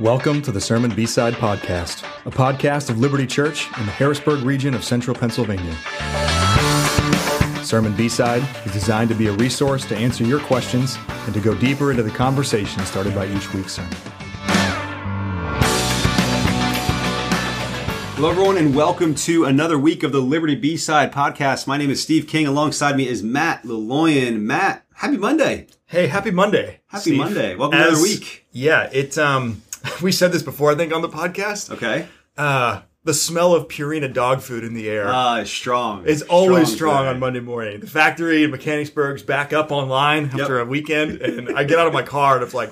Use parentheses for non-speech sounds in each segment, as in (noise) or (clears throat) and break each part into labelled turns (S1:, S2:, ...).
S1: Welcome to the Sermon B-Side Podcast, a podcast of Liberty Church in the Harrisburg region of central Pennsylvania. Sermon B-Side is designed to be a resource to answer your questions and to go deeper into the conversation started by each week's sermon.
S2: Hello, everyone, and welcome to another week of the Liberty B-Side Podcast. My name is Steve King. Alongside me is Matt Leloyan. Matt, happy Monday.
S1: Hey, happy Monday.
S2: Happy
S1: Steve.
S2: Monday. Welcome to
S1: As-
S2: another week.
S1: Yeah, it um (laughs) we said this before I think on the podcast.
S2: Okay.
S1: Uh the smell of Purina dog food in the air.
S2: Uh, strong.
S1: It's always
S2: Strong
S1: strong on Monday morning. The factory in Mechanicsburg's back up online after a weekend, and I get out of my car and it's like,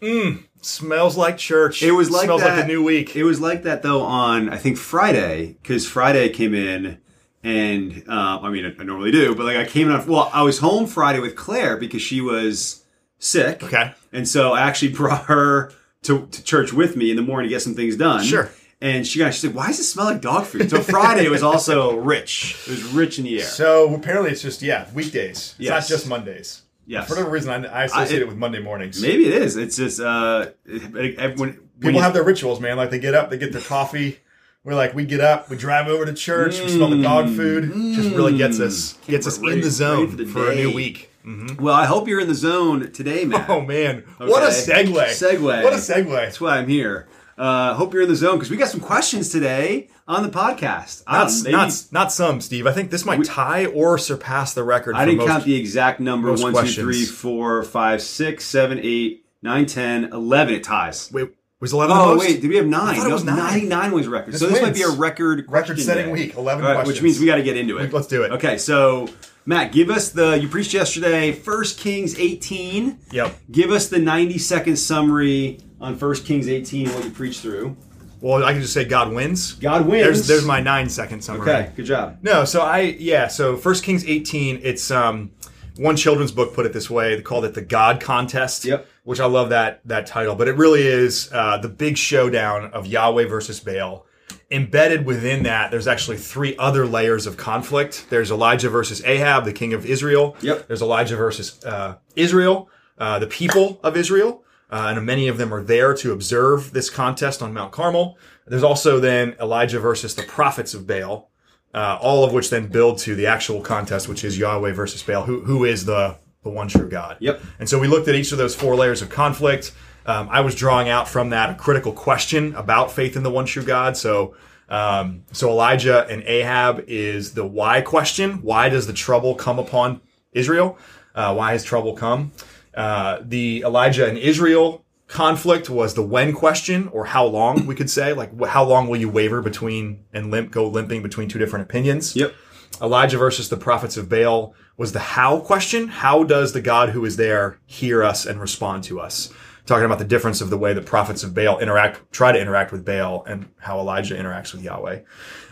S1: mmm, smells like church.
S2: It was like
S1: smells
S2: that.
S1: like a new week.
S2: It was like that though on I think Friday because Friday came in and uh, I mean I, I normally do, but like I came in on well I was home Friday with Claire because she was sick.
S1: Okay.
S2: and so I actually (laughs) brought her to, to church with me in the morning to get some things done.
S1: Sure.
S2: And she got she said, "Why does it smell like dog food?" So Friday was also rich. It was rich in the air.
S1: so apparently it's just yeah weekdays. It's
S2: Yes.
S1: not just Mondays.
S2: Yes.
S1: For whatever reason, I, I associate
S2: I-
S1: it with Monday mornings.
S2: Maybe it is. It's just uh, everyone. when
S1: People have their rituals, man. Like they get up, they get their coffee. We're like, we get up, we drive over to church, we smell the dog food. Just really gets us gets us in the zone
S2: for
S1: for, a new
S2: day.
S1: Week.
S2: Well, I hope you're in the zone today, Matt.
S1: Oh man, what a
S2: Okay.
S1: segue!
S2: Segue.
S1: What a segue!
S2: That's why I'm here. Uh, hope you're in the zone because we got some questions today on the podcast.
S1: Not,
S2: maybe-
S1: not, not some, Steve. I think this might tie or surpass the record.
S2: I
S1: for
S2: didn't
S1: most-
S2: count the exact number. One,
S1: questions.
S2: three, four, five, six, seven, eight, nine, ten, eleven. It ties.
S1: Wait, was eleven? the
S2: Oh
S1: most?
S2: wait, did we have nine? No,
S1: was nine.
S2: 99 was a record.
S1: This
S2: so this might be a record
S1: Record-setting
S2: day.
S1: week, 11
S2: All right, Which means we got to get into it.
S1: Let's do it.
S2: Okay, so Matt, give us the you preached yesterday, First Kings 18.
S1: Yep.
S2: Give us the 90 second summary on First Kings 18 what you preached through.
S1: Well, I can just say God wins.
S2: God wins.
S1: There's there's my nine second summary.
S2: Okay, good job.
S1: No, so I yeah, so First Kings 18, it's um one children's book put it this way. They called it the God Contest.
S2: Yep.
S1: Which I love that that title, but it really is uh, the big showdown of Yahweh versus Baal. Embedded within that, there's actually three other layers of conflict. There's Elijah versus Ahab, the king of Israel.
S2: Yep.
S1: There's Elijah versus uh, Israel, uh, the people of Israel, uh, and many of them are there to observe this contest on Mount Carmel. There's also then Elijah versus the prophets of Baal, uh, all of which then build to the actual contest, which is Yahweh versus Baal, who who is the the one true God.
S2: Yep.
S1: And so we looked at each of those four layers of conflict. Um, I was drawing out from that a critical question about faith in the one true God. So, um, so Elijah and Ahab is the why question. Why does the trouble come upon Israel? Uh, why has trouble come? Uh, the Elijah and Israel conflict was the when question, or how long we could say, like how long will you waver between and limp, go limping between two different opinions?
S2: Yep.
S1: Elijah versus the prophets of Baal was the how question. How does the God who is there hear us and respond to us? Talking about the difference of the way the prophets of Baal interact, try to interact with Baal and how Elijah interacts with Yahweh.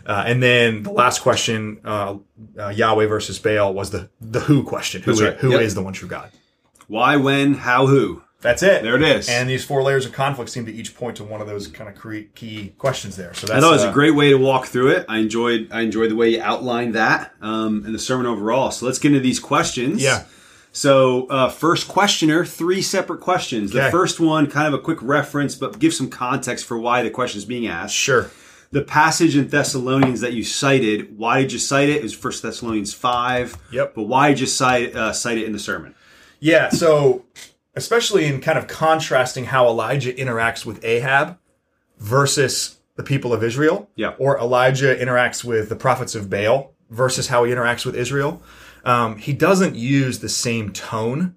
S1: Uh, and then the last question, uh, uh, Yahweh versus Baal was the, the who question. Who
S2: right.
S1: who
S2: Yep.
S1: is the one true God?
S2: Why, when, how, who?
S1: That's it.
S2: There it is.
S1: And these four layers of conflict seem to each point to one of those kind of key questions there. So that's
S2: I thought it was
S1: uh,
S2: a great way to walk through it. I enjoyed I enjoyed the way you outlined that um, and the sermon overall. So let's get into these questions.
S1: Yeah.
S2: So uh, first questioner, three separate questions. The first one, kind of a quick reference, but give some context for why the question is being asked.
S1: Sure.
S2: The passage in Thessalonians that you cited, why did you cite it? It was First Thessalonians five.
S1: Yep.
S2: But why did you cite uh, cite it in the sermon?
S1: Yeah, so especially in kind of contrasting how Elijah interacts with Ahab versus the people of Israel,
S2: Yeah.
S1: or Elijah interacts with the prophets of Baal versus how he interacts with Israel, um, he doesn't use the same tone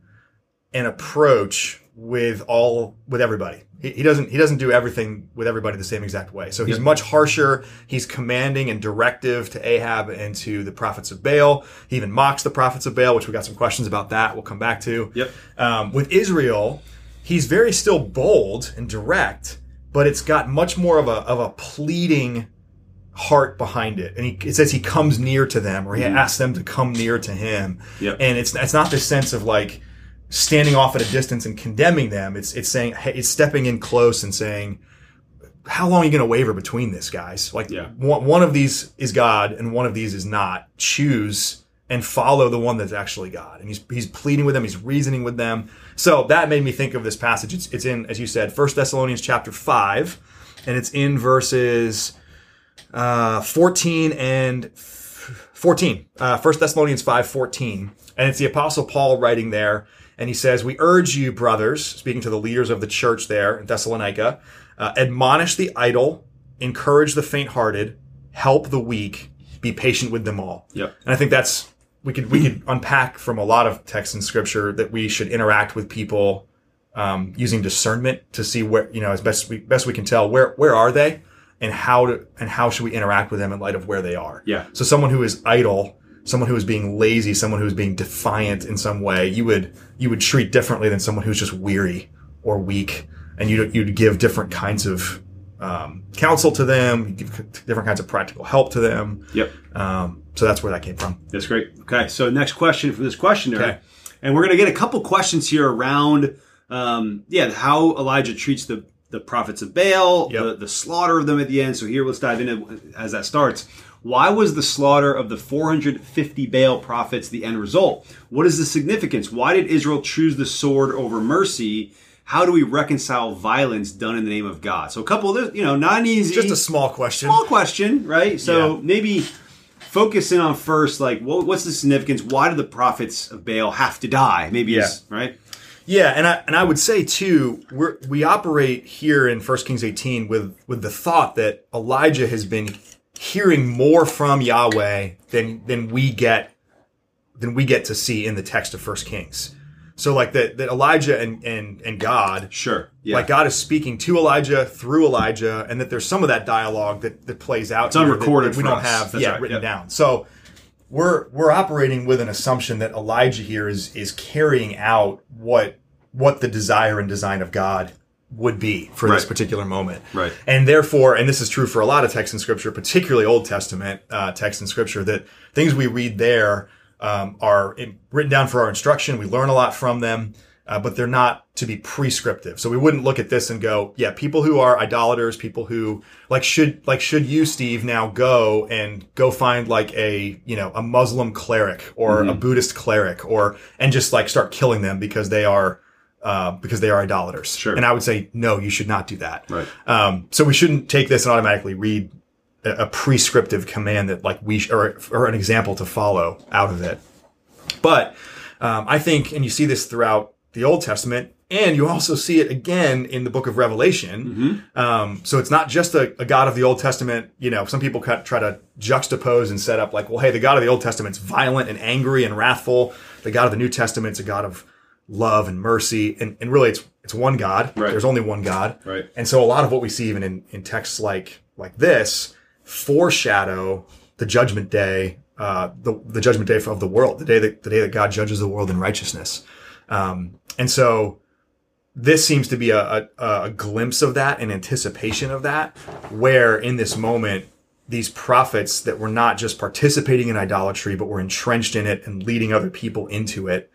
S1: and approach with all with everybody. He, he doesn't he doesn't do everything with everybody the same exact way. So he's
S2: Yep.
S1: much harsher. He's commanding and directive to Ahab and to the prophets of Baal. He even mocks the prophets of Baal, which we got some questions about that. We'll come back to.
S2: Yep.
S1: Um, with Israel, he's very still bold and direct, but it's got much more of a of a pleading heart behind it. And he, it says he comes near to them, or he hmm. asks them to come near to him.
S2: Yep.
S1: And it's it's not this sense of like standing off at a distance and condemning them. It's it's saying it's stepping in close and saying, how long are you going to waver between this, guys? Like
S2: Yeah.
S1: one, one of these is God and one of these is not. Choose and follow the one that's actually God. And he's he's pleading with them, he's reasoning with them. So that made me think of this passage. It's, it's in, as you said, First Thessalonians chapter five, and it's in verses uh, 14 and 14. Uh, 1 Thessalonians 5 14. And it's the Apostle Paul writing there. And he says, We urge you, brothers, speaking to the leaders of the church there in Thessalonica, uh, admonish the idle, encourage the faint hearted, help the weak, be patient with them all.
S2: Yep.
S1: And I think that's, we could, we could unpack from a lot of texts in scripture that we should interact with people um, using discernment to see where, you know, as best we, best we can tell, where, where are they? And how to and how should we interact with them in light of where they are.
S2: Yeah.
S1: So someone who is idle, someone who is being lazy, someone who is being defiant in some way, you would you would treat differently than someone who's just weary or weak, and you'd you'd give different kinds of um, counsel to them, you give different kinds of practical help to them.
S2: Yep.
S1: Um, so that's where that came from.
S2: That's great. Okay, so next question from this questioner,
S1: Okay.
S2: and we're going to get a couple questions here around, um, yeah, how Elijah treats the the prophets of Baal,
S1: Yep.
S2: the, the slaughter of them at the end. So here, let's dive into as that starts. Why was the slaughter of the 450 Baal prophets the end result? What is the significance? Why did Israel choose the sword over mercy? How do we reconcile violence done in the name of God? So a couple of you know, not an easy
S1: Just a small question.
S2: small question, right? So
S1: Yeah.
S2: maybe focus in on first, like, what, what's the significance? Why do the prophets of Baal have to die? Maybe, is, right?
S1: Yeah, and I and I would say too, we we operate here in 1 Kings 18 with with the thought that Elijah has been hearing more from Yahweh than than we get than we get to see in the text of 1 Kings. So like that that Elijah and and and God
S2: Sure. Yeah.
S1: like God is speaking to Elijah through Elijah, and that there's some of that dialogue that, that plays out. It's
S2: unrecorded
S1: we don't
S2: us.
S1: have
S2: That's
S1: yeah
S2: right,
S1: written
S2: yep.
S1: down. So we're we're operating with an assumption that Elijah here is is carrying out what what the desire and design of God would be for this particular moment.
S2: Right.
S1: And therefore, and this is true for a lot of texts in Scripture, particularly Old Testament uh, texts in Scripture, that things we read there um, are in, written down for our instruction. We learn a lot from them, uh, but they're not to be prescriptive. So we wouldn't look at this and go, "Yeah, people who are idolaters, people who like should like should you, Steve, now go and go find like a you know a Muslim cleric or
S2: Mm-hmm.
S1: a Buddhist cleric or and just like start killing them because they are." Uh, because they are idolaters.
S2: Sure.
S1: And I would say, no, you should not do that.
S2: Right.
S1: Um, so we shouldn't take this and automatically read a, a prescriptive command that like we sh- or, or an example to follow out of it. But um, I think, and you see this throughout the Old Testament, and you also see it again in the book of Revelation. Um, so it's not just a, a God of the Old Testament. You know, some people cut, try to juxtapose and set up like, well, hey, the God of the Old Testament's violent and angry and wrathful. The God of the New Testament's a God of love and mercy, and, and really, it's it's one God.
S2: Right.
S1: There's only one God.
S2: Right.
S1: And so a lot of what we see even in, in texts like like this foreshadow the judgment day, uh, the the judgment day of the world, the day that the day that God judges the world in righteousness. Um, and so this seems to be a, a, a glimpse of that, an anticipation of that, where in this moment these prophets that were not just participating in idolatry, but were entrenched in it and leading other people into it.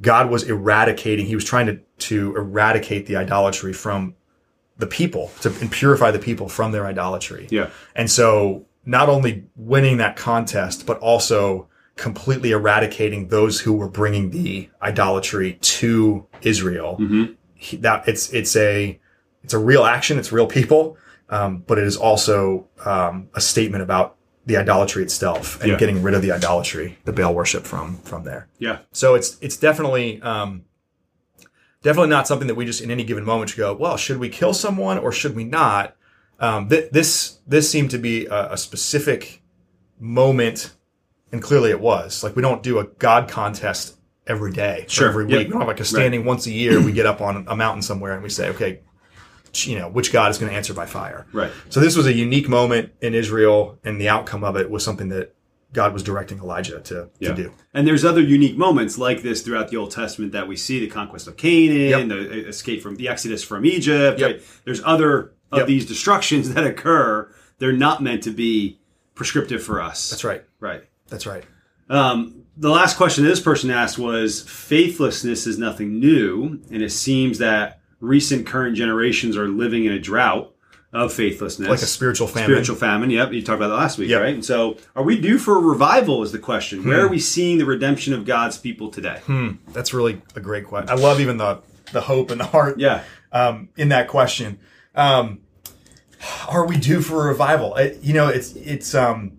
S1: God was eradicating, he was trying to, to eradicate the idolatry from the people, to and purify the people from their idolatry.
S2: Yeah.
S1: And so not only winning that contest, but also completely eradicating those who were bringing the idolatry to Israel. He- that it's, it's a, it's a real action. It's real people. Um, but it is also, um, a statement about the idolatry itself and
S2: Yeah.
S1: getting rid of the idolatry, the Baal worship from, from there.
S2: Yeah.
S1: So it's it's definitely um, definitely not something that we just in any given moment should go. Well, should we kill someone or should we not? Um, th- this this seemed to be a, a specific moment, and clearly it was. Like we don't do a God contest every day,
S2: Sure.
S1: every
S2: Yep.
S1: week. We don't have like a standing once a year. We get up on a mountain somewhere and we say, okay, you know, which God is going to answer by fire.
S2: Right.
S1: So this was a unique moment in Israel, and the outcome of it was something that God was directing Elijah to,
S2: Yeah.
S1: to do.
S2: And there's other unique moments like this throughout the Old Testament that we see the conquest of Canaan,
S1: Yep.
S2: the uh, escape from the Exodus from Egypt.
S1: Yep.
S2: Right? There's other of
S1: Yep.
S2: these destructions that occur. They're not meant to be prescriptive for us.
S1: That's right.
S2: Right.
S1: That's right.
S2: Um, the last question this person asked was faithlessness is nothing new, and it seems that recent current generations are living in a drought. of faithlessness,
S1: like a spiritual famine.
S2: spiritual famine. Yep, you talked about that last week,
S1: Yep.
S2: right? And so, are we due for a revival? Is the question. Where
S1: Hmm.
S2: are we seeing the redemption of God's people today?
S1: That's really a great question. I love even the the hope and the heart
S2: Yeah,
S1: um, in that question. Um, are we due for a revival? It, you know, it's it's. Um,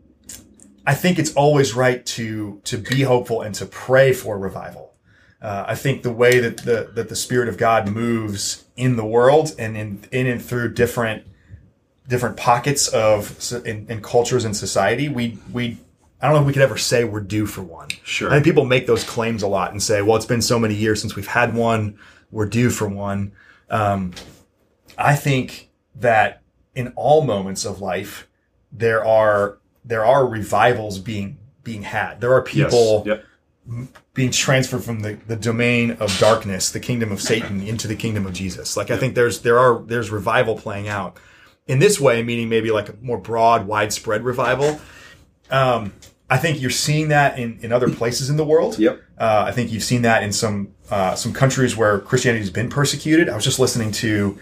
S1: I think it's always right to to be hopeful and to pray for revival. Uh, I think the way that the that the Spirit of God moves in the world and in in and through different different pockets of in, in cultures and society, we we I don't know if we could ever say we're due for one.
S2: Sure.
S1: I think people make those claims a lot and say, "Well, it's been so many years since we've had one. We're due for one." Um, I think that in all moments of life, there are there are revivals being being had. There are
S2: Yes.
S1: people
S2: Yep.
S1: being transferred from the, the domain of darkness, the kingdom of Satan, into the kingdom of Jesus. Like I think there's there are there's revival playing out in this way, meaning maybe like a more broad, widespread revival. Um, I think you're seeing that in, in other places in the world.
S2: Yep.
S1: Uh, I think you've seen that in some uh, some countries where Christianity has been persecuted. I was just listening to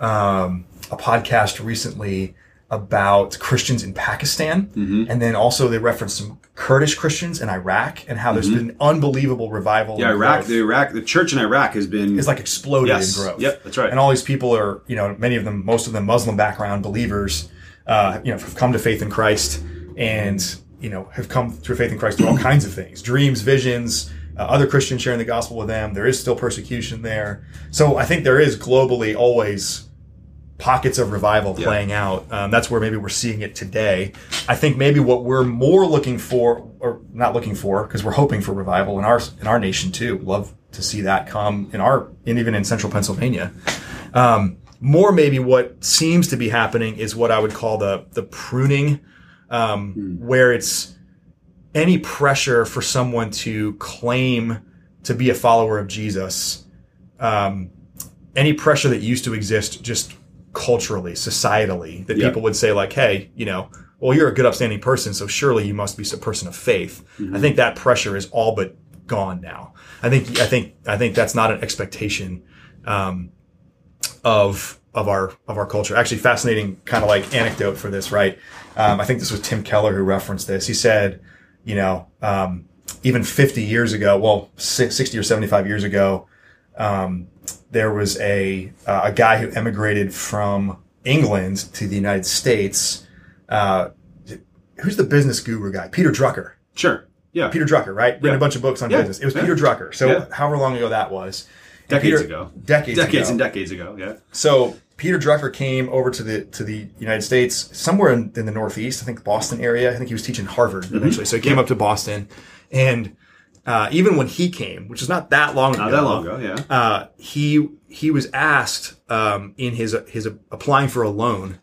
S1: um, a podcast recently about Christians in Pakistan,
S2: Mm-hmm.
S1: and then also they referenced some Kurdish Christians in Iraq and how there's been unbelievable revival.
S2: Mm-hmm. Yeah, Iraq.
S1: growth.
S2: The Iraq. The church in Iraq has been.
S1: It's like exploded
S2: Yes.
S1: in growth.
S2: Yep, that's right.
S1: And all these people are, you know, many of them, most of them Muslim background believers, uh, you know, have come to faith in Christ and, you know, have come through faith in Christ through all (clears throat) kinds of things, dreams, visions, uh, other Christians sharing the gospel with them. There is still persecution there. So I think there is globally always pockets of revival
S2: Yeah.
S1: playing out. Um, that's where maybe we're seeing it today. I think maybe what we're more looking for, or not looking for, because we're hoping for revival in our in our nation too. Love to see that come in our, and even in central Pennsylvania. Um, more maybe what seems to be happening is what I would call the the pruning, um, where it's any pressure for someone to claim to be a follower of Jesus. Um, any pressure that used to exist just culturally, societally, that
S2: Yeah.
S1: people would say like, "Hey, you know, well, you're a good, upstanding person, so surely you must be a person of faith." I think that pressure is all but gone now. I think, I think, I think that's not an expectation um, of of our of our culture. Actually, fascinating kind of like anecdote for this, right? Um, I think this was Tim Keller who referenced this. He said, you know, um, even 50 years ago, well, 60 or 75 years ago, um, there was a uh, a guy who emigrated from England to the United States. Uh, who's the business guru guy? Peter Drucker.
S2: sure. Yeah.
S1: Peter Drucker, right? Written
S2: Yeah.
S1: a bunch of books on
S2: Yeah.
S1: business. It was
S2: Yeah.
S1: Peter Drucker. So however long ago that was. And
S2: Decades
S1: Peter-
S2: ago.
S1: Decades,
S2: decades
S1: ago.
S2: and decades ago. Yeah.
S1: So Peter Drucker came over to the to the United States somewhere in, in the Northeast, I think Boston area. I think he was teaching Harvard
S2: Mm-hmm.
S1: eventually. So he came up to Boston, and uh, even when he came, which is not that long ago,
S2: Not that long ago. Yeah.
S1: uh, he he was asked um, in his his applying for a loan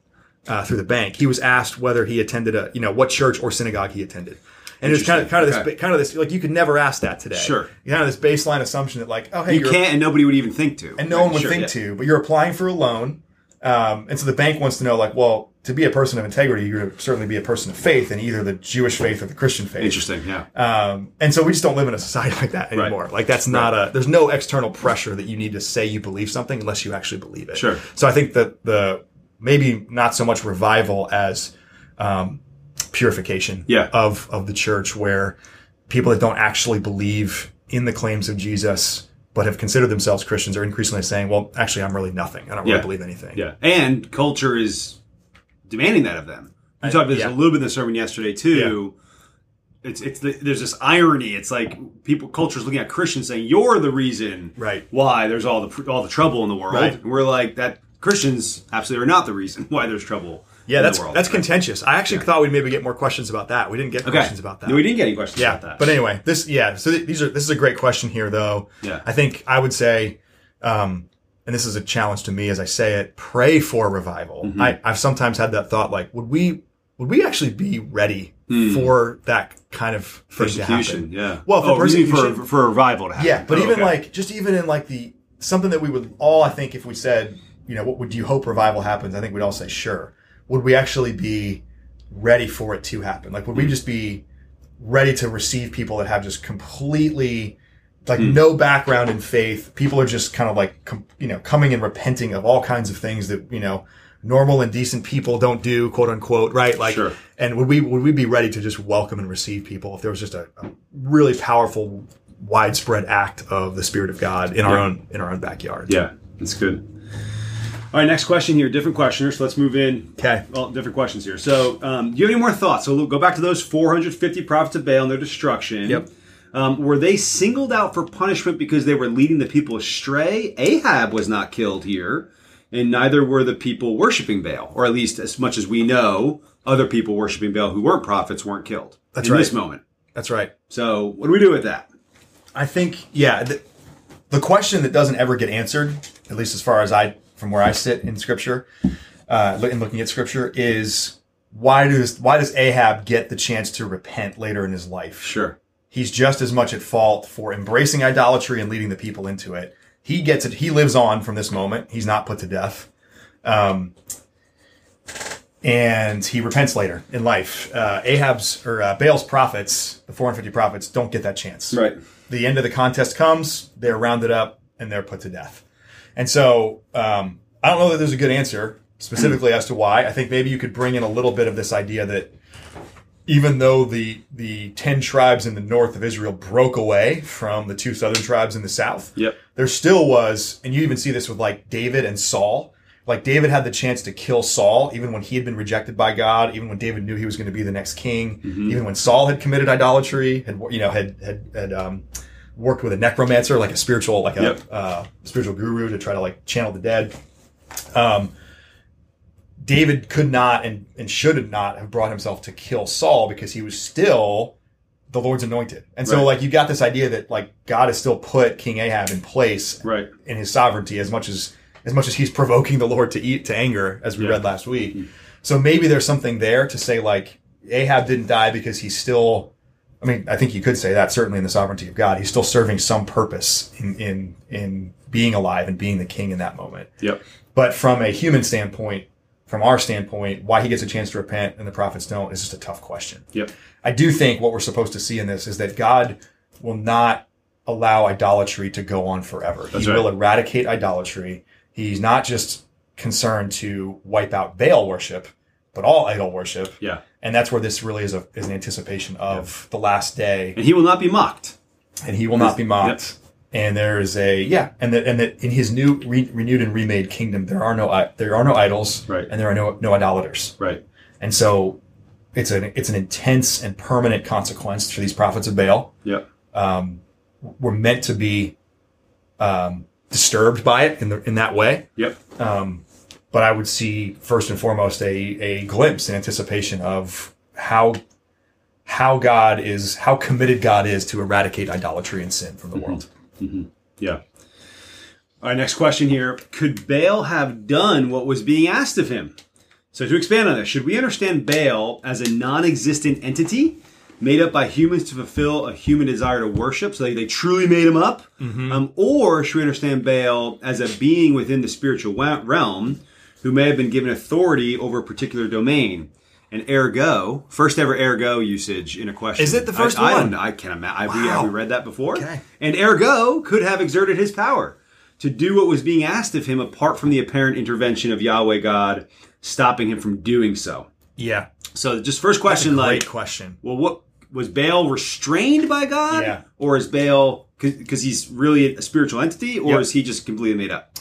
S1: uh, through the bank. He was asked whether he attended a you know what church or synagogue he attended. And it's kind of kind of
S2: Interesting.
S1: this kind of this like you could never ask that today.
S2: Sure.
S1: kind of this baseline assumption that like oh hey
S2: You can't, and nobody would even think to.
S1: and no
S2: Right,
S1: one would
S2: sure,
S1: think
S2: yeah.
S1: to, but you're applying for a loan. Um, and so the bank wants to know, like, well, to be a person of integrity, you're certainly be a person of faith in either the Jewish faith or the Christian faith.
S2: Interesting. Yeah.
S1: Um, and so we just don't live in a society like that anymore. Like that's not a, there's no external pressure that you need to say you believe something unless you actually believe it.
S2: Sure.
S1: So I think that the, maybe not so much revival as, um, purification
S2: Yeah.
S1: of, of the church where people that don't actually believe in the claims of Jesus, but have considered themselves Christians are increasingly saying, well, actually, I'm really nothing. I don't
S2: Yeah.
S1: really believe anything.
S2: Yeah, and culture is demanding that of them. You uh, talked about this
S1: yeah.
S2: a little bit in the sermon yesterday too. It's it's the, there's this irony. It's like people culture's looking at Christians saying you're the reason
S1: Right.
S2: why there's all the all the trouble in the world.
S1: Right.
S2: And we're like that Christians absolutely are not the reason (laughs) why there's trouble.
S1: Yeah, that's
S2: world.
S1: that's
S2: Right.
S1: contentious. I actually thought we'd maybe get more questions about that. We didn't get
S2: Okay.
S1: questions about that.
S2: No, we didn't get any questions
S1: Yeah,
S2: about that.
S1: but anyway, this yeah. So th- these are this is a great question here, though.
S2: Yeah.
S1: I think I would say, um, and this is a challenge to me as I say it: pray for revival.
S2: Mm-hmm.
S1: I, I've sometimes had that thought, like, would we would we actually be ready
S2: Hmm.
S1: for that kind of thing to
S2: persecution. Yeah.
S1: Well, for
S2: oh,
S1: persecution-
S2: for for revival to happen.
S1: Yeah, but
S2: Oh,
S1: even
S2: okay.
S1: like just even in like the something that we would all I think if we said, you know, what would you hope revival happens? I think we'd all say sure. Would we actually be ready for it to happen? Like would
S2: Hmm.
S1: we just be ready to receive people that have just completely like
S2: Hmm.
S1: no background in faith. People are just kind of like com- you know coming and repenting of all kinds of things that you know normal and decent people don't do, quote unquote, right? Like,
S2: Sure.
S1: and would we would we be ready to just welcome and receive people if there was just a, a really powerful, widespread act of the Spirit of God in our own in our own backyard?
S2: Yeah, that's good. All right, next question here. Different questioners. So let's move in.
S1: Okay.
S2: Well, different questions here. So, um, do you have any more thoughts? So, go back to those 450 prophets of Baal and their destruction.
S1: Yep.
S2: Um, were they singled out for punishment because they were leading the people astray? Ahab was not killed here, and neither were the people worshiping Baal, or at least as much as we know, other people worshiping Baal who weren't prophets weren't killed
S1: That's
S2: in
S1: right.
S2: this moment.
S1: That's right.
S2: So, what do we do with that?
S1: I think, yeah, the, the question that doesn't ever get answered, at least as far as I, from where I sit in Scripture, uh, in looking at Scripture, is why does why does Ahab get the chance to repent later in his life?
S2: Sure.
S1: He's just as much at fault for embracing idolatry and leading the people into it. He gets it. He lives on from this moment. He's not put to death. Um, and he repents later in life. Uh, Ahab's or uh, Baal's prophets, the 450 prophets, don't get that chance
S2: Right.
S1: the end of the contest comes, they're rounded up and they're put to death. And so um, I don't know that there's a good answer specifically as to why. I think maybe you could bring in a little bit of this idea that even though the the ten tribes in the north of Israel broke away from the two southern tribes in the south,
S2: Yep.
S1: there still was, and you even see this with like David and Saul. Like David had the chance to kill Saul, even when he had been rejected by God, even when David knew he was going to be the next king, even when Saul had committed idolatry, had you know had had had um, worked with a necromancer, like a spiritual like a
S2: Yep.
S1: uh, spiritual guru to try to like channel the dead. Um, David could not and, and should not have brought himself to kill Saul because he was still the Lord's anointed. And so
S2: Right.
S1: like you got this idea that like God has still put King Ahab in place
S2: Right.
S1: in his sovereignty as much as as much as he's provoking the Lord to eat to anger, as we
S2: Yeah.
S1: read last week. So maybe there's something there to say like Ahab didn't die because he's still I mean, I think you could say that certainly in the sovereignty of God. He's still serving some purpose in in in being alive and being the king in that moment.
S2: Yep.
S1: But from a human standpoint, from our standpoint, why he gets a chance to repent and the prophets don't is just a tough question.
S2: Yep.
S1: I do think what we're supposed to see in this is that God will not allow idolatry to go on forever.
S2: That's
S1: he
S2: right.
S1: will eradicate idolatry. He's not just concerned to wipe out Baal worship, but all idol worship.
S2: Yeah.
S1: And that's where this really is a is an anticipation of the last day,
S2: And he will not be mocked.
S1: and he will not be mocked. And there is a yeah, and that and that in his new re, renewed and remade kingdom, there are no there are no idols,
S2: Right.
S1: and there are no no idolaters.
S2: Right.
S1: And so it's an it's an intense and permanent consequence for these prophets of Baal.
S2: Yeah,
S1: Um, we're meant to be um, disturbed by it in the in that way.
S2: Yep.
S1: Um, but I would see first and foremost a a glimpse, an anticipation of how how God is how committed God is to eradicate idolatry and sin from the world. Mm-hmm. Mm-hmm.
S2: Yeah. All right, next question here. Could Baal have done what was being asked of him? So, to expand on this, should we understand Baal as a non existent entity made up by humans to fulfill a human desire to worship? So, they, they truly made him up? Mm-hmm. Um, or should we understand Baal as a being within the spiritual realm who may have been given authority over a particular domain? And ergo, first ever ergo usage in a question.
S1: Is it the first
S2: I, I
S1: one?
S2: don't. I can't imagine. We,
S1: Wow.
S2: have we read that before?
S1: Okay.
S2: And ergo could have exerted his power to do what was being asked of him apart from the apparent intervention of Yahweh God stopping him from doing so.
S1: Yeah,
S2: So just first question like
S1: question.
S2: well what was Baal restrained by God
S1: Yeah.
S2: or is Baal because he's really a spiritual entity or
S1: Yep.
S2: is he just completely made up?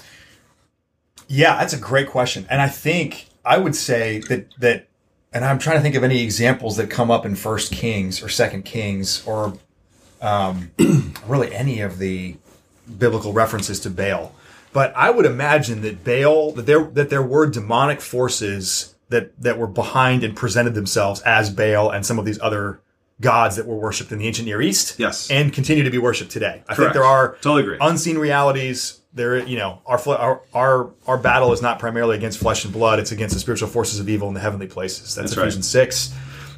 S1: Yeah, that's a great question, and I think I would say that that, and I'm trying to think of any examples that come up in First Kings or Second Kings or um, (clears throat) really any of the biblical references to Baal. But I would imagine that Baal that there that there were demonic forces that that were behind and presented themselves as Baal and some of these other gods that were worshipped in the ancient Near East.
S2: Yes.
S1: and continue to be worshipped today. I think there are
S2: Totally agree.
S1: unseen realities. There, you know, our, our our our battle is not primarily against flesh and blood; it's against the spiritual forces of evil in the heavenly places. That's,
S2: That's right.
S1: Six.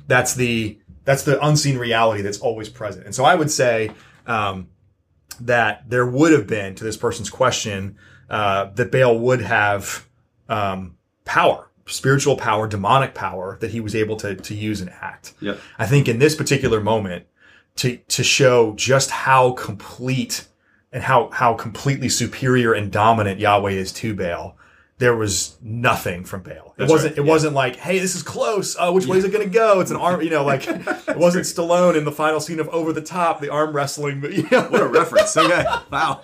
S1: That's the that's the unseen reality that's always present. And so, I would say um, that there would have been to this person's question uh, that Baal would have um, power, spiritual power, demonic power that he was able to to use and act.
S2: Yep.
S1: I think in this particular moment, to to show just how complete and how how completely superior and dominant Yahweh is to Baal, there was nothing from Baal. It wasn't.
S2: right,
S1: It
S2: yeah.
S1: wasn't like, hey, this is close. Uh, which way is it going to go? It's an arm. You know, like it wasn't Stallone in the final scene of Over the Top, the arm wrestling. But you know,
S2: What a reference. Okay. Wow.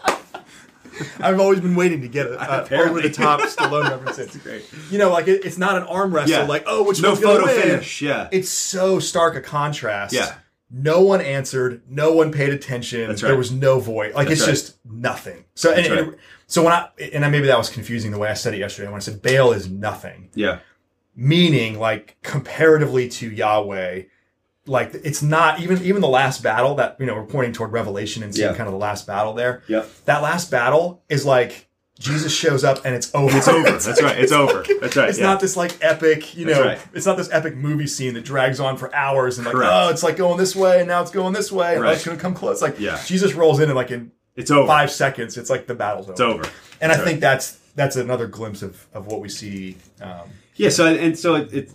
S1: I've always been waiting to get a, a
S2: Apparently.
S1: over the top Stallone reference. in.
S2: Great.
S1: You know, like it, it's not an arm wrestle.
S2: Yeah.
S1: Like, oh, which
S2: No
S1: one's
S2: photo
S1: win?
S2: finish. Yeah.
S1: It's so stark a contrast.
S2: Yeah.
S1: No one answered. No one paid attention.
S2: That's
S1: There was no voice. Like
S2: That's
S1: it's
S2: right.
S1: just nothing. So and,
S2: That's
S1: and-
S2: right.
S1: so when I and I- maybe that was confusing the way I said it yesterday when I said Baal is nothing,
S2: Yeah.
S1: meaning like comparatively to Yahweh, like it's not even even the last battle that you know we're pointing toward Revelation and seeing
S2: Yeah.
S1: kind of the last battle there.
S2: Yep.
S1: That last battle is like Jesus shows up and it's over.
S2: It's over. That's right. It's (laughs) over. That's right.
S1: It's
S2: yeah.
S1: not this like epic, you know,
S2: right.
S1: it's not this epic movie scene that drags on for hours and like,
S2: Correct.
S1: oh, it's like going this way and now it's going this way and
S2: Right.
S1: it's going to come close. Like,
S2: Yeah.
S1: Jesus rolls in and like in
S2: It's over.
S1: five seconds, it's like the battle's over.
S2: It's over.
S1: And I
S2: That's
S1: think that's that's another glimpse of, of what we see. Um,
S2: Yeah. So and so it, it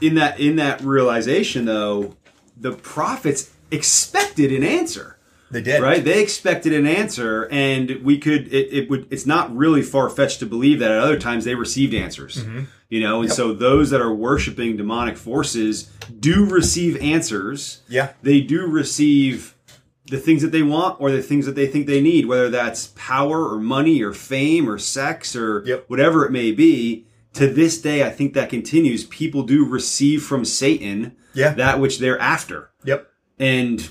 S2: in that in that realization though, the prophets expected an answer.
S1: they did.
S2: right they expected an answer and we could it, it would it's not really far-fetched to believe that at other times they received answers mm-hmm. you know and so those that are worshiping demonic forces do receive answers
S1: Yeah.
S2: they do receive the things that they want or the things that they think they need whether that's power or money or fame or sex or
S1: Yep.
S2: whatever it may be to this day i think that continues people do receive from satan
S1: Yeah.
S2: that which they're after
S1: Yep.
S2: and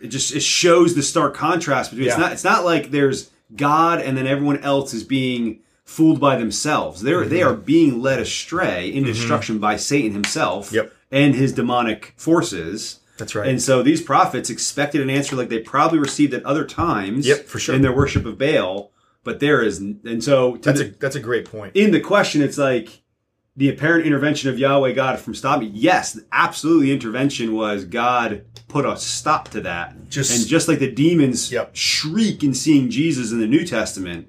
S2: it just it shows the stark contrast between it's not it's not like there's God and then everyone else is being fooled by themselves. They're they
S1: Mm-hmm.
S2: are being led astray in destruction by Satan himself
S1: Yep.
S2: and his demonic forces.
S1: That's right.
S2: And so these prophets expected an answer like they probably received at other times
S1: Yep, for sure.
S2: in their worship of Baal, but there is and so
S1: that's
S2: the-
S1: a that's a great point.
S2: in the question, it's like the apparent intervention of Yahweh God from stopping. Yes, absolutely. Intervention was God put a stop to that.
S1: Just-
S2: and just like the demons
S1: Yep.
S2: shriek in seeing Jesus in the New Testament,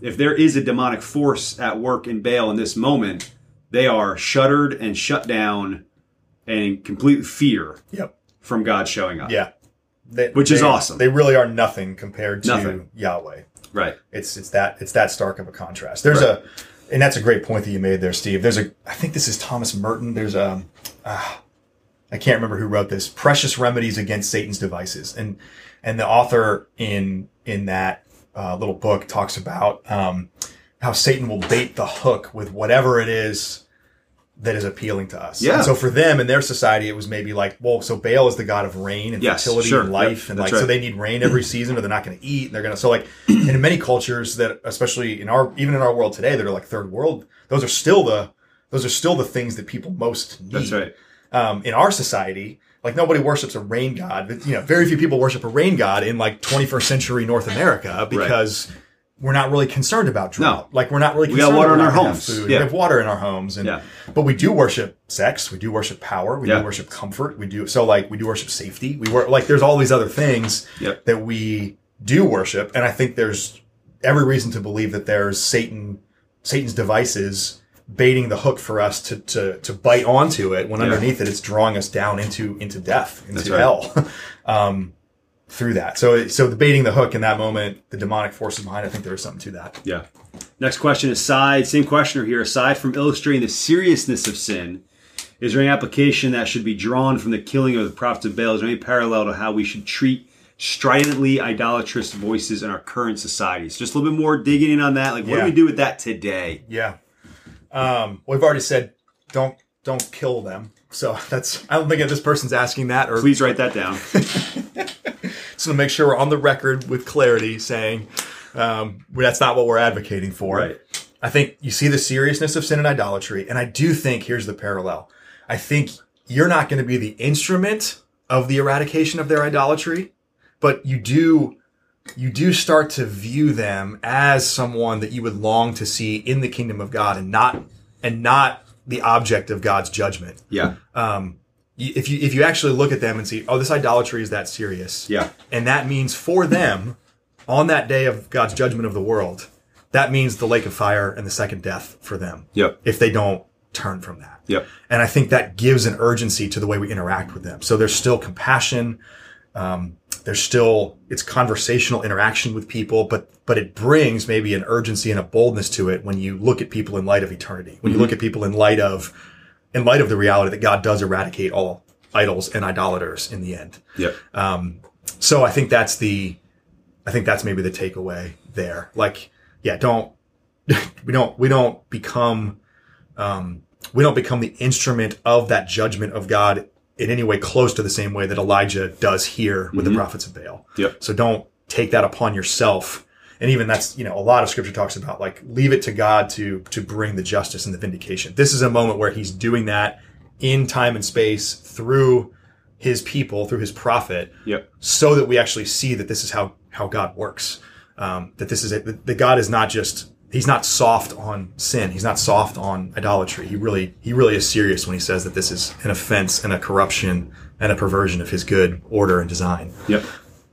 S2: if there is a demonic force at work in Baal in this moment, they are shuttered and shut down and complete fear
S1: Yep.
S2: from God showing up.
S1: Yeah. They-
S2: Which is awesome.
S1: They really are nothing compared to
S2: Nothing.
S1: Yahweh.
S2: Right.
S1: It's it's that it's that stark of a contrast. There's
S2: Right.
S1: a and that's a great point that you made there, Steve. There's a I think this is Thomas Merton. There's a ah, I can't remember who wrote this. Precious remedies against Satan's devices, and and the author in in that uh, little book talks about um, how Satan will bait the hook with whatever it is that is appealing to us.
S2: Yeah.
S1: And so for them in their society, it was maybe like, well, so Baal is the god of rain and
S2: Yes,
S1: fertility
S2: sure.
S1: and life,
S2: Yep,
S1: and
S2: that's
S1: like so they need rain every (clears throat) season, or they're not going to eat. And they're going to so like, in many cultures that, especially in our even in our world today, that are like third world, those are still the those are still the things that people most need.
S2: That's right.
S1: Um, in our society, like nobody worships a rain god. You know, very few people worship a rain god in like 21st century North America because. We're not really concerned about drought. Like we're not really
S2: We got
S1: concerned
S2: water in our homes.
S1: Food.
S2: Yeah.
S1: We have water in our homes, and
S2: Yeah.
S1: but we do worship sex. We do worship power. We
S2: Yeah.
S1: do worship comfort. We do so like we do worship safety. We work like there's all these other things
S2: Yep.
S1: that we do worship, and I think there's every reason to believe that there's Satan, Satan's devices baiting the hook for us to to to bite onto it when
S2: Yeah.
S1: underneath it it's drawing us down into into death into
S2: right.
S1: hell. (laughs) um, through that, so so the baiting the hook in that moment, the demonic forces behind. I think there is something to that.
S2: Yeah. Next question aside, same questioner here. Aside from illustrating the seriousness of sin, is there any application that should be drawn from the killing of the prophets of Baal? Is there any parallel to how we should treat stridently idolatrous voices in our current societies? Just a little bit more digging in on that. Like, what
S1: Yeah.
S2: do we do with that today?
S1: Yeah. Um, we've already said don't don't kill them. So (laughs) that's I don't think this person's asking that or
S2: Please write that down. (laughs)
S1: to make sure we're on the record with clarity saying um, that's not what we're advocating for.
S2: Right.
S1: I think you see the seriousness of sin and idolatry, and I do think here's the parallel. I think you're not going to be the instrument of the eradication of their idolatry, but you do you do start to view them as someone that you would long to see in the kingdom of God and not and not the object of God's judgment.
S2: Yeah.
S1: Um, if you if you actually look at them and see, oh, this idolatry is that serious,
S2: Yeah.
S1: and that means for them, on that day of God's judgment of the world, that means the lake of fire and the second death for them.
S2: Yep.
S1: If they don't turn from that.
S2: Yep.
S1: And I think that gives an urgency to the way we interact with them. So there's still compassion. Um, there's still it's conversational interaction with people, but but it brings maybe an urgency and a boldness to it when you look at people in light of eternity. When you look at people in light of in light of the reality that God does eradicate all idols and idolaters in the end.
S2: Yep.
S1: So I think that's the, I think that's maybe the takeaway there. Like, yeah, don't, (laughs) we don't, we don't become, um, we don't become the instrument of that judgment of God in any way close to the same way that Elijah does here with the prophets of Baal.
S2: Yep.
S1: So don't take that upon yourself. And even that's, you know, a lot of scripture talks about like leave it to God to, to bring the justice and the vindication. This is a moment where he's doing that in time and space through his people, through his prophet
S2: Yep.
S1: so that we actually see that this is how how God works. Um, that this is it. That that God is not just he's not soft on sin. He's not soft on idolatry. He really he really is serious when he says that this is an offense and a corruption and a perversion of his good order and design.
S2: Yep.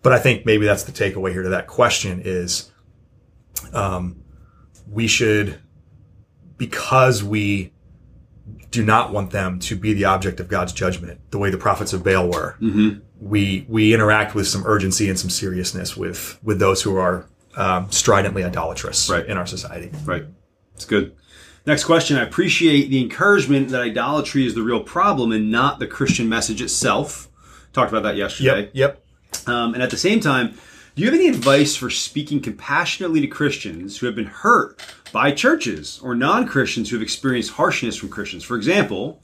S1: But I think maybe that's the takeaway here to that question is, um, we should, because we do not want them to be the object of God's judgment, the way the prophets of Baal were. We we interact with some urgency and some seriousness with with those who are um, stridently idolatrous
S2: Right.
S1: in our society.
S2: Right. It's good. Next question. I appreciate the encouragement that idolatry is the real problem and not the Christian message itself. Talked about that yesterday.
S1: Yep. Yep.
S2: Um, and at the same time, do you have any advice for speaking compassionately to Christians who have been hurt by churches or non Christians who have experienced harshness from Christians? For example,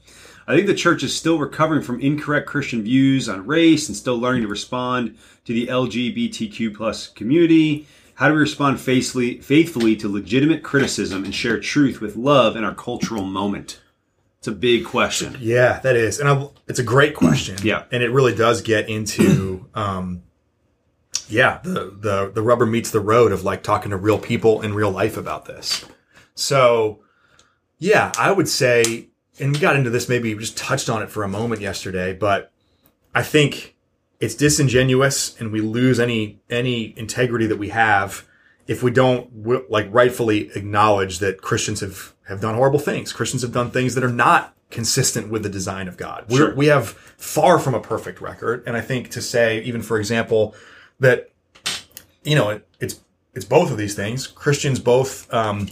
S2: I think the church is still recovering from incorrect Christian views on race and still learning to respond to the LGBTQ plus community. How do we respond faithfully, faithfully to legitimate criticism and share truth with love in our cultural moment? It's a big question.
S1: Yeah, that is, and I, it's a great question.
S2: Yeah.
S1: and it really does get into, um, yeah, the the the rubber meets the road of like talking to real people in real life about this. So, yeah, I would say, and we got into this maybe we just touched on it for a moment yesterday, but I think it's disingenuous, and we lose any any integrity that we have if we don't like rightfully acknowledge that Christians have have done horrible things. Christians have done things that are not consistent with the design of God. We're,
S2: Sure.
S1: We have far from a perfect record, and I think to say, even for example, that you know it, it's it's both of these things. Christians both. Um,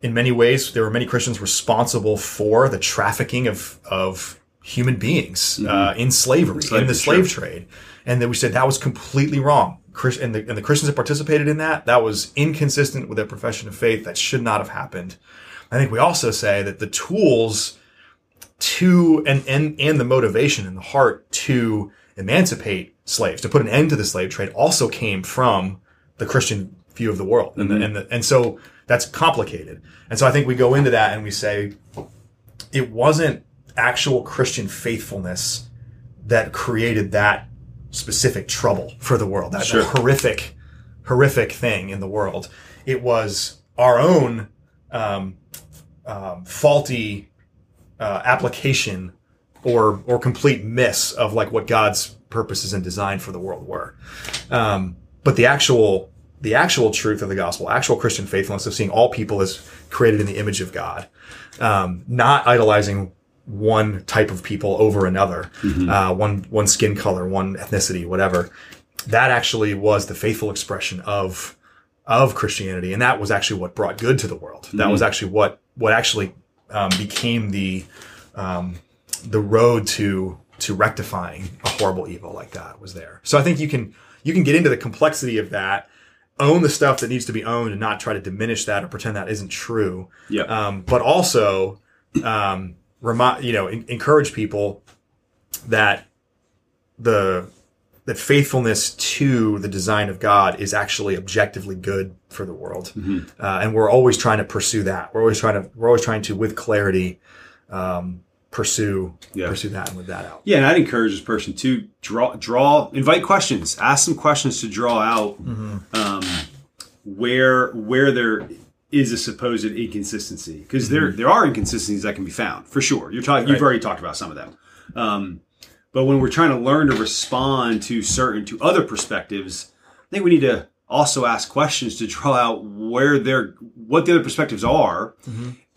S1: in many ways, there were many Christians responsible for the trafficking of of human beings uh, in slavery, in the
S2: Slavery,
S1: slave trade, and then we said that was completely wrong. Chris- And the, and the Christians that participated in that, that was inconsistent with their profession of faith. That should not have happened. I think we also say that the tools to and and and the motivation and the heart to emancipate slaves, to put an end to the slave trade, also came from the Christian view of the world, and the, and the, and so that's complicated. And so I think we go into that and we say it wasn't actual Christian faithfulness that created that specific trouble for the world, that, that horrific, horrific thing in the world. It was our own um, um, faulty uh, application or or complete miss of like what God's purposes and design for the world were. Um, but the actual the actual truth of the gospel, actual Christian faithfulness of seeing all people as created in the image of God, um, not idolizing one type of people over another, uh, one one skin color, one ethnicity, whatever. That actually was the faithful expression of of Christianity, and that was actually what brought good to the world. That was actually what what actually um, became the um, the road to to rectifying a horrible evil like that was there. So I think you can you can get into the complexity of that, own the stuff that needs to be owned, and not try to diminish that or pretend that isn't true.
S2: Yeah.
S1: Um, but also, um, remind you know, en- encourage people that the that faithfulness to the design of God is actually objectively good for the world, uh, and we're always trying to pursue that. We're always trying to we're always trying to with clarity um, pursue
S2: Yeah.
S1: pursue that and live that out.
S2: Yeah, and I'd encourage this person to draw, draw, invite questions, ask some questions to draw out um, where where there is a supposed inconsistency. Because there there are inconsistencies that can be found for sure. You're talking, you've already talked about some of them, um, but when we're trying to learn to respond to certain to other perspectives, I think we need to also ask questions to draw out where they're what the other perspectives are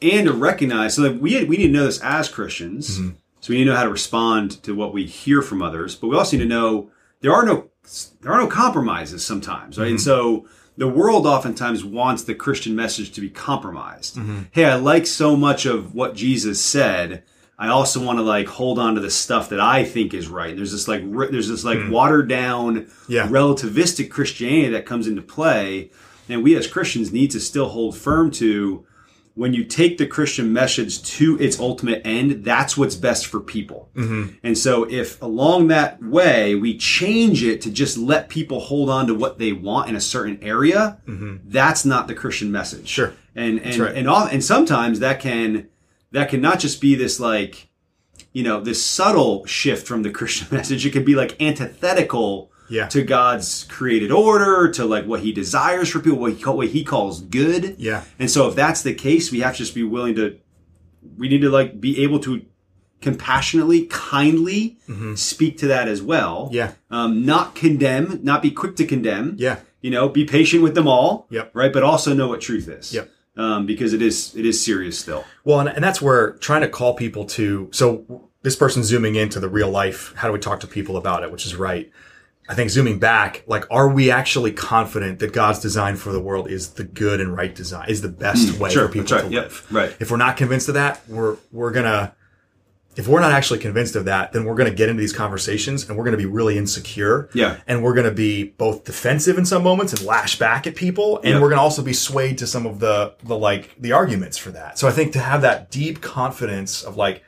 S2: and to recognize so that we we need to know this as Christians. So we need to know how to respond to what we hear from others, but we also need to know there are no there are no compromises sometimes, right?
S1: Mm-hmm.
S2: And so the world oftentimes wants the Christian message to be compromised.
S1: Mm-hmm.
S2: Hey, I like so much of what Jesus said. I also want to like hold on to the stuff that I think is right. There's this like re- there's this like watered down
S1: Mm. Yeah.
S2: relativistic Christianity that comes into play, and we as Christians need to still hold firm to when you take the Christian message to its ultimate end, that's what's best for people.
S1: Mm-hmm.
S2: And so, if along that way we change it to just let people hold on to what they want in a certain area, that's not the Christian message.
S1: Mm-hmm. Sure.
S2: And and
S1: right.
S2: and and sometimes that can that can not just be this like you know this subtle shift from the Christian (laughs) message. It could be like antithetical
S1: Yeah.
S2: to God's created order, to like what He desires for people, what He, call, what he calls good.
S1: Yeah.
S2: And so if that's the case, we have to just be willing to, we need to like be able to compassionately, kindly speak to that as well.
S1: Mm-hmm. Yeah.
S2: Um, not condemn, not be quick to condemn.
S1: Yeah.
S2: You know, be patient with them all.
S1: Yep.
S2: Right. But also know what truth is.
S1: Yep.
S2: Um, because it is, it is serious still.
S1: Well, and, and that's where trying to call people to. So this person's zooming into the real life. How do we talk to people about it? Which is right. I think zooming back, like, are we actually confident that God's design for the world is the good and right design, is the best way
S2: Hmm, sure,
S1: for people
S2: right,
S1: to
S2: yep,
S1: live?
S2: right.
S1: If we're not convinced of that, we're we're gonna. If we're not actually convinced of that, then we're going to get into these conversations and we're going to be really insecure.
S2: Yeah.
S1: And we're going to be both defensive in some moments and lash back at people. And
S2: Yeah.
S1: we're going to also be swayed to some of the, the like, the arguments for that. So I think to have that deep confidence of like,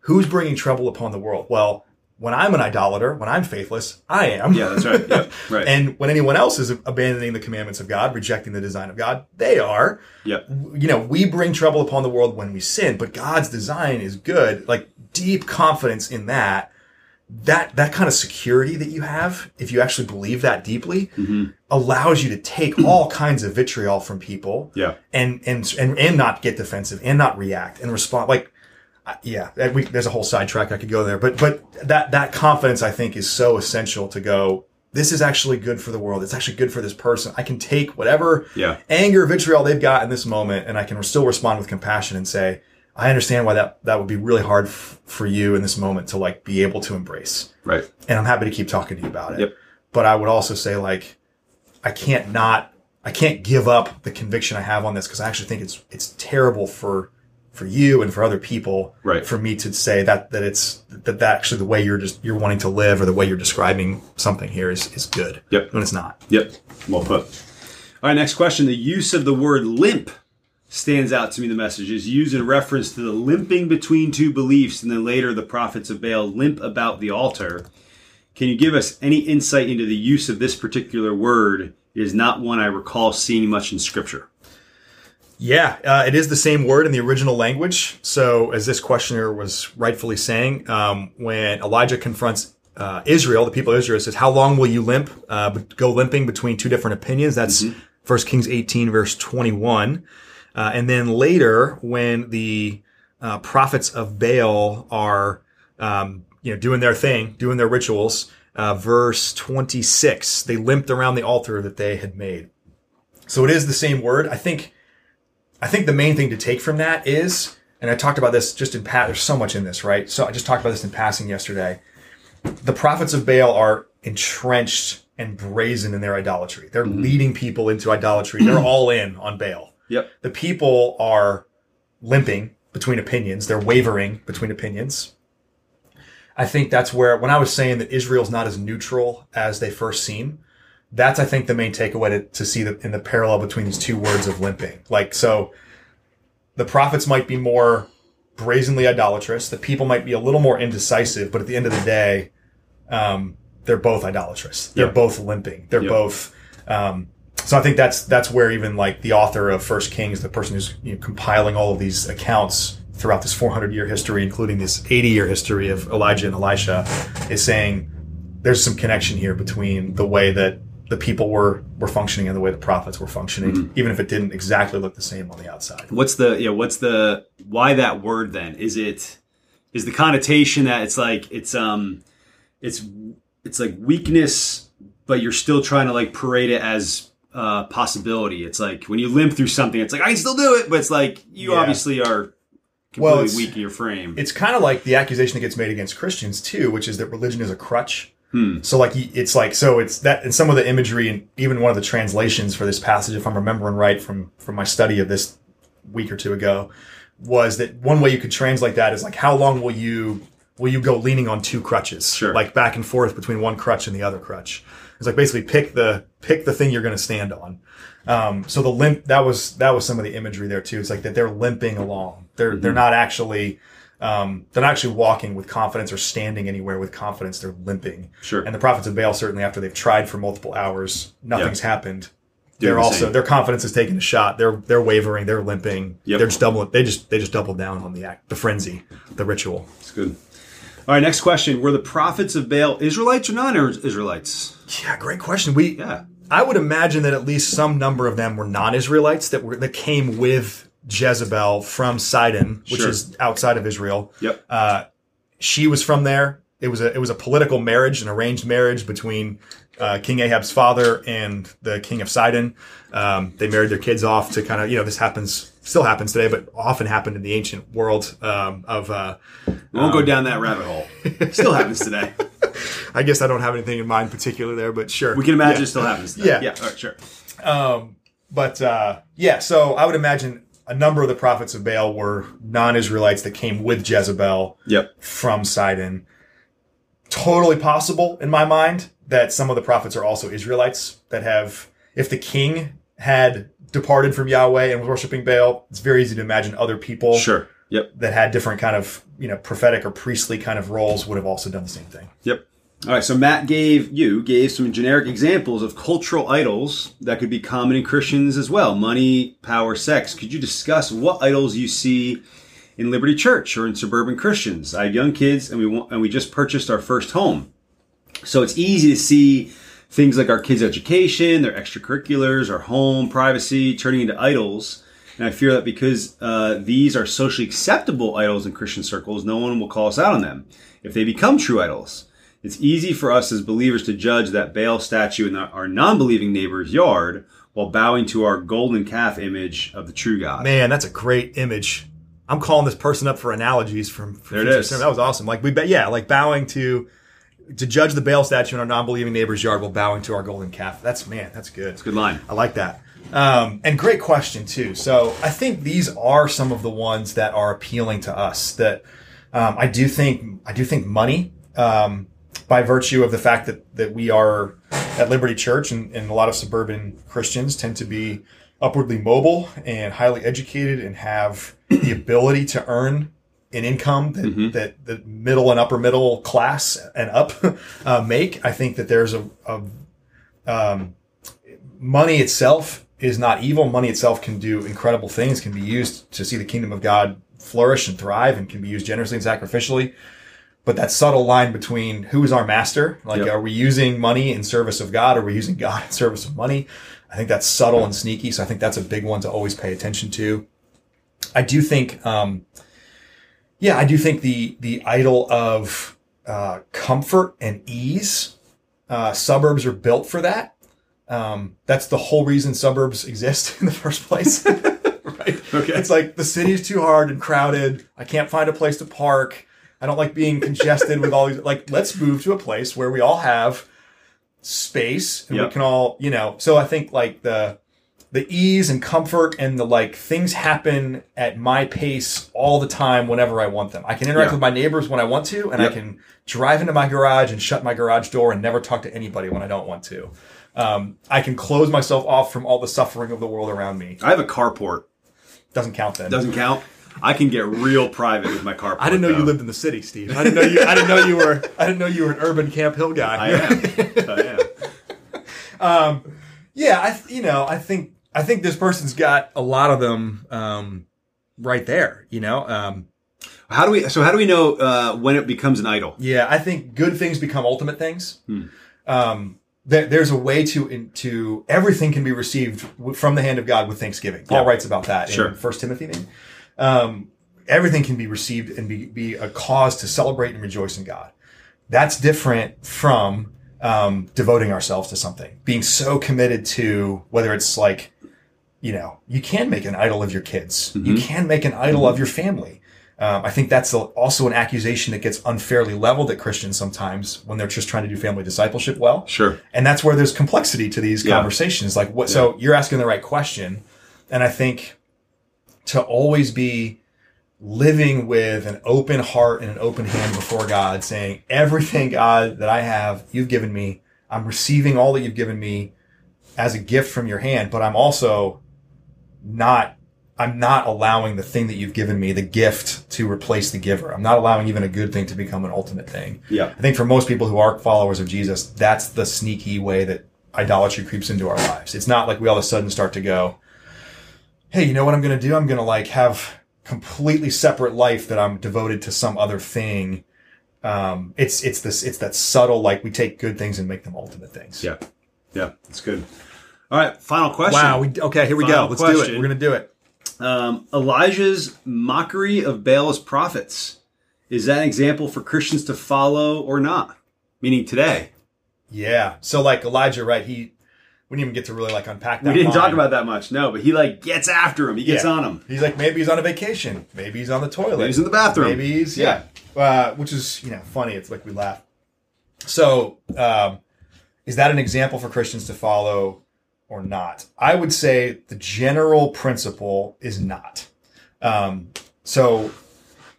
S1: who's bringing trouble upon the world? Well, when I'm an idolater, when I'm faithless, I am.
S2: Yeah, that's right. Yep, (laughs) right.
S1: and when anyone else is abandoning the commandments of God, rejecting the design of God, they are
S2: Yep.
S1: you know, we bring trouble upon the world when we sin, but God's design is good. Like deep confidence in that, that, that kind of security that you have, if you actually believe that deeply,
S2: Mm-hmm.
S1: allows you to take (clears throat) all kinds of vitriol from people
S2: Yeah.
S1: and, and, and, and not get defensive and not react and respond. Like, yeah, we, there's a whole sidetrack I could go there, but, but that, that confidence I think is so essential to go, this is actually good for the world. It's actually good for this person. I can take whatever
S2: Yeah.
S1: anger, vitriol they've got in this moment, and I can still respond with compassion and say, I understand why that, that would be really hard f- for you in this moment to like be able to embrace.
S2: Right.
S1: And I'm happy to keep talking to you about it.
S2: Yep.
S1: But I would also say like, I can't not, I can't give up the conviction I have on this because I actually think it's, it's terrible for, for you and for other people.
S2: Right.
S1: For me to say that, that it's, that, that actually the way you're just, you're wanting to live or the way you're describing something here is, is good.
S2: Yep.
S1: When it's not.
S2: Yep. Well put. All right, next question. The use of the word limp stands out to me. The message is used in reference to the limping between two beliefs, and then later the prophets of Baal limp about the altar. Can you give us any insight into the use of this particular word? It is not one I recall seeing much in Scripture.
S1: Yeah, uh, it is the same word in the original language. So, as this questioner was rightfully saying, um, when Elijah confronts uh, Israel, the people of Israel, says, "How long will you limp? Uh, go limping between two different opinions." That's First Kings 18, verse 21. Uh, and then later, when the uh, prophets of Baal are, um, you know, doing their thing, doing their rituals, uh, verse 26, they limped around the altar that they had made. So it is the same word. I think. I think the main thing to take from that is, and I talked about this just in pat. There's so much in this, right? So I just talked about this in passing yesterday. The prophets of Baal are entrenched and brazen in their idolatry. They're mm-hmm. leading people into idolatry. They're (clears throat) all in on Baal.
S2: Yep.
S1: The people are limping between opinions. They're wavering between opinions. I think that's where, when I was saying that Israel's not as neutral as they first seem, that's, I think, the main takeaway to, to see the, in the parallel between these two words of limping. Like, so the prophets might be more brazenly idolatrous. The people might be a little more indecisive, but at the end of the day, um, they're both idolatrous. They're
S2: Yeah.
S1: both limping. They're
S2: Yeah.
S1: both, um, so I think that's, that's where even like the author of First Kings, the person who's you know, compiling all of these accounts throughout this 400 year history, including this 80 year history of Elijah and Elisha, is saying there's some connection here between the way that the people were were functioning and the way the prophets were functioning,
S2: Mm-hmm.
S1: even if it didn't exactly look the same on the outside.
S2: What's the yeah? What's the why that word then? Is it is the connotation that it's like it's um it's it's like weakness, but you're still trying to like parade it as uh possibility. It's like when you limp through something, it's like I can still do it, but it's like you
S1: Yeah.
S2: obviously are completely
S1: it's-
S2: weak in your frame.
S1: It's kind of like the accusation that gets made against Christians too, which is that religion is a crutch. So like it's like so it's that and some of the imagery and even one of the translations for this passage, if I'm remembering right from from my study of this week or two ago, was that one way you could translate that is like how long will you will you go leaning on two crutches,
S2: Sure.
S1: like back and forth between one crutch and the other crutch. It's like basically pick the pick the thing you're going to stand on. Um, so the limp that was that was some of the imagery there too. It's like that they're limping along. They're they're not actually um, they're not actually walking with confidence or standing anywhere with confidence. They're limping.
S2: Sure.
S1: And the prophets of Baal certainly after they've tried for multiple hours, nothing's happened.
S2: Doing
S1: They're
S2: the
S1: also
S2: same.
S1: their confidence is taking a shot. They're they're wavering. They're limping.
S2: Yep.
S1: They're just doubling. They just they just doubled down on the act, the frenzy, the ritual.
S2: It's good. All right, next question. Were the prophets of Baal Israelites or non-Israelites?
S1: Yeah, great question. We
S2: Yeah.
S1: I would imagine that at least some number of them were non-Israelites that were that came with Jezebel from Sidon, which
S2: Sure.
S1: is outside of Israel.
S2: Yep.
S1: Uh, she was from there. It was a it was a political marriage, an arranged marriage between uh, King Ahab's father and the king of Sidon. Um, they married their kids off to kind of you know this happens still happens today, but often happened in the ancient world um, of. Uh,
S2: We won't go down that rabbit hole. Still happens today. (laughs)
S1: I guess I don't have anything in mind particular there, but sure.
S2: We can imagine
S1: Yeah.
S2: it still happens today.
S1: Yeah.
S2: Yeah. All right, sure.
S1: Um, but uh, yeah, so I would imagine a number of the prophets of Baal were non-Israelites that came with Jezebel
S2: Yep.
S1: from Sidon. Totally possible in my mind that some of the prophets are also Israelites that have, if the king had departed from Yahweh and was worshiping Baal, it's very easy to imagine other people
S2: Sure. Yep.
S1: that had different kind of, you know, prophetic or priestly kind of roles would have also done the same thing.
S2: Yep. All right. So Matt gave you gave some generic examples of cultural idols that could be common in Christians as well: money, power, sex. Could you discuss what idols you see in Liberty Church or in suburban Christians? I have young kids, and we want, and we just purchased our first home, so it's easy to see things like our kids' education, their extracurriculars, our home, privacy, turning into idols. And I fear that because uh, these are socially acceptable idols in Christian circles, no one will call us out on them if they become true idols. It's easy for us as believers to judge that Baal statue in our non believing neighbor's yard while bowing to our golden calf image of the true God.
S1: Man, that's a great image. I'm calling this person up for analogies from, from
S2: There it is.
S1: sermon. That was awesome. Like we, bet, yeah, like bowing to to judge the Baal statue in our non-believing neighbor's yard while bowing to our golden calf. That's man, that's good.
S2: It's a good line.
S1: I like that. Um, and great question too. So I think these are some of the ones that are appealing to us. That um, I do think I do think money, um, by virtue of the fact that that we are at Liberty Church and, and a lot of suburban Christians tend to be upwardly mobile and highly educated and have the ability to earn an income that, that the middle and upper middle class and up (laughs) uh, make. I think that there's a, a um, money itself is not evil. Money itself can do incredible things, can be used to see the kingdom of God flourish and thrive, and can be used generously and sacrificially. But that subtle line between who is our master, like
S2: Yep.
S1: are we using money in service of God, or are we using God in service of money? I think that's subtle and sneaky. So I think that's a big one to always pay attention to. I do think, um, yeah, I do think the the idol of uh, comfort and ease. Uh, suburbs are built for that. Um, that's the whole reason suburbs (laughs) exist in the first place. (laughs) right?
S2: Okay.
S1: It's like the city's too hard and crowded. I can't find a place to park. I don't like being congested with all these. Like, let's move to a place where we all have space and we can all, you know. So I think like the the ease and comfort and the like things happen at my pace all the time whenever I want them. I can interact
S2: Yeah.
S1: with my neighbors when I want to, and I can drive into my garage and shut my garage door and never talk to anybody when I don't want to. Um, I can close myself off from all the suffering of the world around me.
S2: I have a carport.
S1: Doesn't count then.
S2: Doesn't count. I can get real private with my car.
S1: I didn't know
S2: though.
S1: you lived in the city, Steve. I didn't know you. I didn't know you were. I didn't know you were an urban Camp Hill guy.
S2: I am. I am. (laughs)
S1: Yeah, I you know I think I think this person's got a lot of them um, right there. You know, um,
S2: How do we? So how do we know uh, when it becomes an idol?
S1: yeah, I think good things become ultimate things.
S2: Hmm.
S1: Um, there, there's a way to in, to everything can be received w- from the hand of God with thanksgiving. Paul
S2: Yeah.
S1: writes about that
S2: Sure.
S1: in First Timothy. Maybe. Um, everything can be received and be be a cause to celebrate and rejoice in God. That's different from um, devoting ourselves to something, being so committed to whether it's like, you know, you can make an idol of your kids, you can make an idol of your family. Um, I think that's also an accusation that gets unfairly leveled at Christians sometimes when they're just trying to do family discipleship well.
S2: Sure.
S1: And that's where there's complexity to these
S2: Yeah.
S1: conversations. Like what, so you're asking the right question. And I think to always be living with an open heart and an open hand before God, saying, everything, God, that I have, you've given me. I'm receiving all that you've given me as a gift from your hand, but I'm also not, I'm not allowing the thing that you've given me, the gift to replace the giver. I'm not allowing even a good thing to become an ultimate thing.
S2: Yeah.
S1: I think for most people who are followers of Jesus, that's the sneaky way that idolatry creeps into our lives. It's not like we all of a sudden start to go, hey, you know what I'm going to do? I'm going to like have completely separate life that I'm devoted to some other thing. Um, it's, it's this, it's that subtle, like we take good things and make them ultimate things.
S2: Yeah. Yeah. That's good. All right. Final question.
S1: Wow. We, okay. Here we
S2: Final
S1: go. Let's do it. We're going to do it.
S2: Um, Elijah's mockery of Baal's prophets. Is that an example for Christians to follow or not? Meaning today.
S1: Yeah. So like Elijah, right? He, we didn't even get to really like unpack that.
S2: We didn't talk about that much, no, but he like gets after him. He gets
S1: Yeah.
S2: on him.
S1: He's like, maybe he's on a vacation. Maybe he's on the toilet.
S2: Maybe he's in the bathroom.
S1: Maybe he's yeah. Uh, which is you know funny. It's like we laugh. So um, is that an example for Christians to follow or not? I would say the general principle is not. Um, so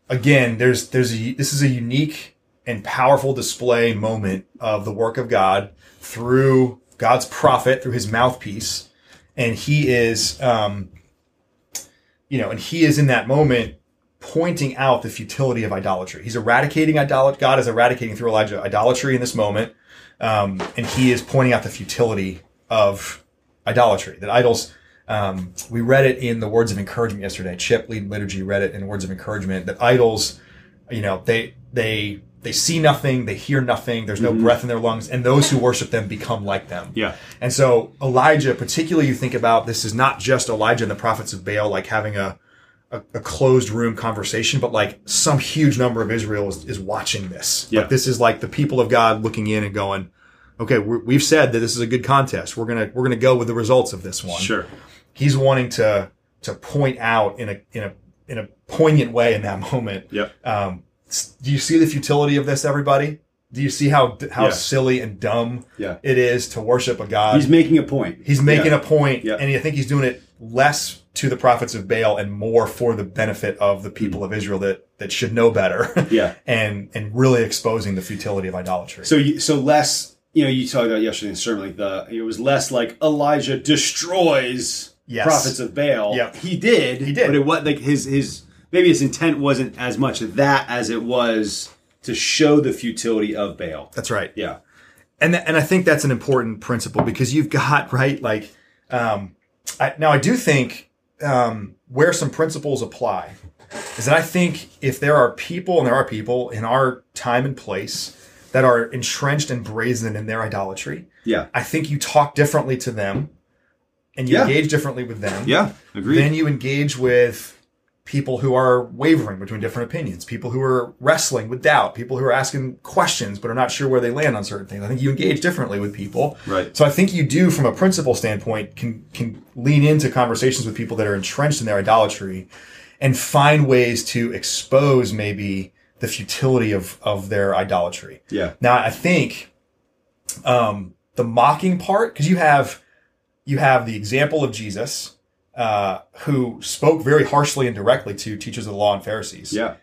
S1: again, there's there's a, this is a unique and powerful display moment of the work of God through God's prophet through his mouthpiece, and he is um, you know, and he is in that moment pointing out the futility of idolatry. He's eradicating idolatry. God is eradicating through Elijah idolatry in this moment, um, and he is pointing out the futility of idolatry. That idols. Um, we read it in the words of encouragement yesterday. Chip lead liturgy read it in words of encouragement that idols, you know, they they they see nothing, they hear nothing. There's no breath in their lungs, and those who worship them become like them.
S2: Yeah.
S1: And so Elijah, particularly, you think about this is not just Elijah and the prophets of Baal, like having a a, a closed room conversation, but like some huge number of Israel is, is watching this.
S2: Yeah.
S1: Like this is like the people of God looking in and going, okay, we're, we've said that this is a good contest. We're gonna we're gonna go with the results of this one.
S2: Sure.
S1: He's wanting to to point out in a in a in a poignant way in that (laughs) moment.
S2: Yep.
S1: Um, do you see the futility of this, everybody? Do you see how how
S2: Yeah.
S1: silly and dumb
S2: Yeah.
S1: it is to worship a God?
S2: He's making a point.
S1: He's making
S2: Yeah.
S1: a point,
S2: Yeah.
S1: and I think he's doing it less to the prophets of Baal and more for the benefit of the people mm-hmm. of Israel that that should know better. (laughs)
S2: Yeah.
S1: and and really exposing the futility of idolatry.
S2: So, you, so less. You know, you talked about yesterday in the sermon. Like the it was less like Elijah destroys
S1: Yes.
S2: prophets of Baal.
S1: Yeah,
S2: He did.
S1: He did.
S2: But it was like his his maybe his intent wasn't as much that as it was to show the futility of Baal.
S1: That's right.
S2: Yeah.
S1: and th- and I think that's an important principle because you've got (laughs) right like um, I, now I do think um, where some principles apply is that I think if there are people and there are people in our time and place that are entrenched and brazen in their idolatry,
S2: Yeah.
S1: I think you talk differently to them and you
S2: Yeah.
S1: engage differently with them.
S2: Yeah. Agreed.
S1: Then you engage with people who are wavering between different opinions, people who are wrestling with doubt, people who are asking questions but are not sure where they land on certain things. I think you engage differently with people.
S2: Right.
S1: So I think you do, from a principle standpoint, can can lean into conversations with people that are entrenched in their idolatry and find ways to expose maybe the futility of of their idolatry.
S2: yeah.
S1: Now, I think um, the mocking part, because you have you have the example of Jesus, uh, who spoke very harshly and directly to teachers of the law and Pharisees.
S2: Yeah.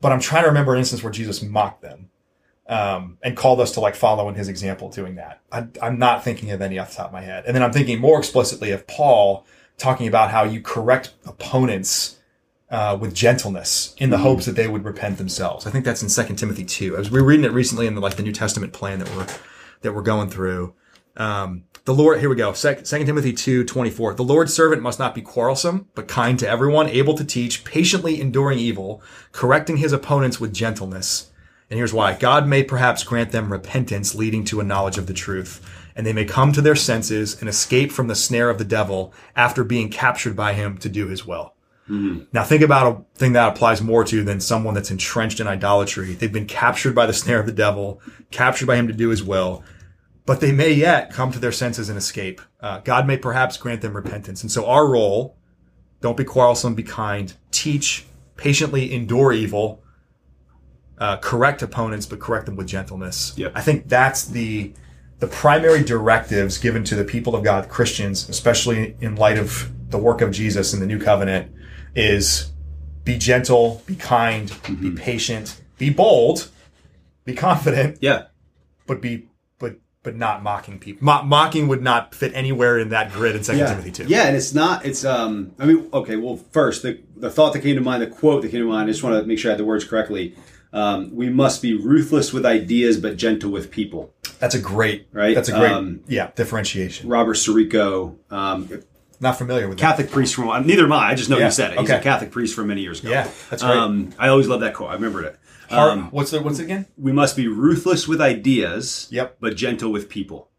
S1: But I'm trying to remember an instance where Jesus mocked them um, and called us to like follow in his example doing that. I, I'm not thinking of any off the top of my head. And then I'm thinking more explicitly of Paul talking about how you correct opponents uh, with gentleness in the hopes that they would repent themselves. I think that's in Second Timothy two. I was we were reading it recently in the, like the New Testament plan that we're that we're going through. Um, the Lord, here we go. Second Timothy two twenty four. The Lord's servant must not be quarrelsome, but kind to everyone, able to teach, patiently enduring evil, correcting his opponents with gentleness. And here's why. God may perhaps grant them repentance leading to a knowledge of the truth, and they may come to their senses and escape from the snare of the devil after being captured by him to do his will. Mm-hmm. Now think about a thing that applies more to than someone that's entrenched in idolatry. They've been captured by the snare of the devil, captured by him to do his will, but they may yet come to their senses and escape. Uh, God may perhaps grant them repentance. And so our role, don't be quarrelsome, be kind, teach, patiently endure evil, uh, correct opponents, but correct them with gentleness.
S2: Yep.
S1: I think that's the the primary directives given to the people of God, Christians, especially in light of the work of Jesus in the new covenant, is be gentle, be kind, be patient, be bold, be confident,
S2: Yeah.
S1: but be but not mocking people. Mo- mocking would not fit anywhere in that grid in Second
S2: yeah.
S1: Timothy two.
S2: Yeah, and it's not. It's um. I mean, okay. Well, first, the the thought that came to mind, the quote that came to mind. I just want to make sure I had the words correctly. Um, we must be ruthless with ideas, but gentle with people.
S1: That's a great
S2: Right?
S1: That's a great
S2: Um,
S1: yeah differentiation.
S2: Robert Sirico, um,
S1: Not familiar with that.
S2: Catholic priest from neither am I. I just know
S1: Yeah,
S2: you said it. He's a
S1: okay.
S2: Catholic priest from many years ago.
S1: Yeah, that's great.
S2: Um, I always love that quote. I remembered it.
S1: Heart-
S2: Um,
S1: what's the what's it again?
S2: we must be ruthless with ideas.
S1: Yep.
S2: But gentle with people.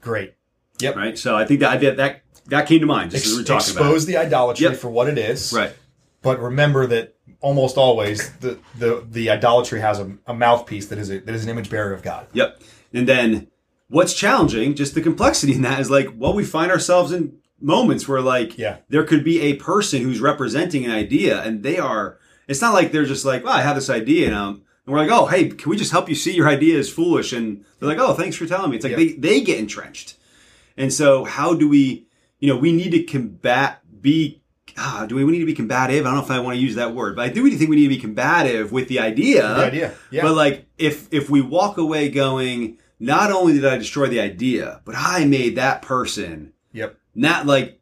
S1: Great. Yep.
S2: Right. So I think that that that, that came to mind just as we were talking
S1: expose the idolatry
S2: Yep.
S1: for what it is.
S2: Right.
S1: But remember that almost always the the, the idolatry has a, a mouthpiece that is a, that is an image bearer of God.
S2: Yep. And then what's challenging, just the complexity in that is like, well, we find ourselves in moments where like
S1: Yeah.
S2: there could be a person who's representing an idea and they are it's not like they're just like, well, I have this idea and um and we're like, oh, hey, can we just help you see your idea is foolish? And they're like, oh, thanks for telling me. It's like
S1: Yep.
S2: they, they get entrenched. And so how do we, you know, we need to combat, be, ah, do we, we need to be combative? I don't know if I want to use that word, but I do think we need to be combative with the idea.
S1: The idea. Yeah.
S2: But like, if if we walk away going, not only did I destroy the idea, but I made that person
S1: yep.
S2: not like,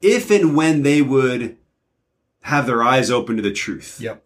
S2: if and when they would have their eyes open to the truth,
S1: Yep.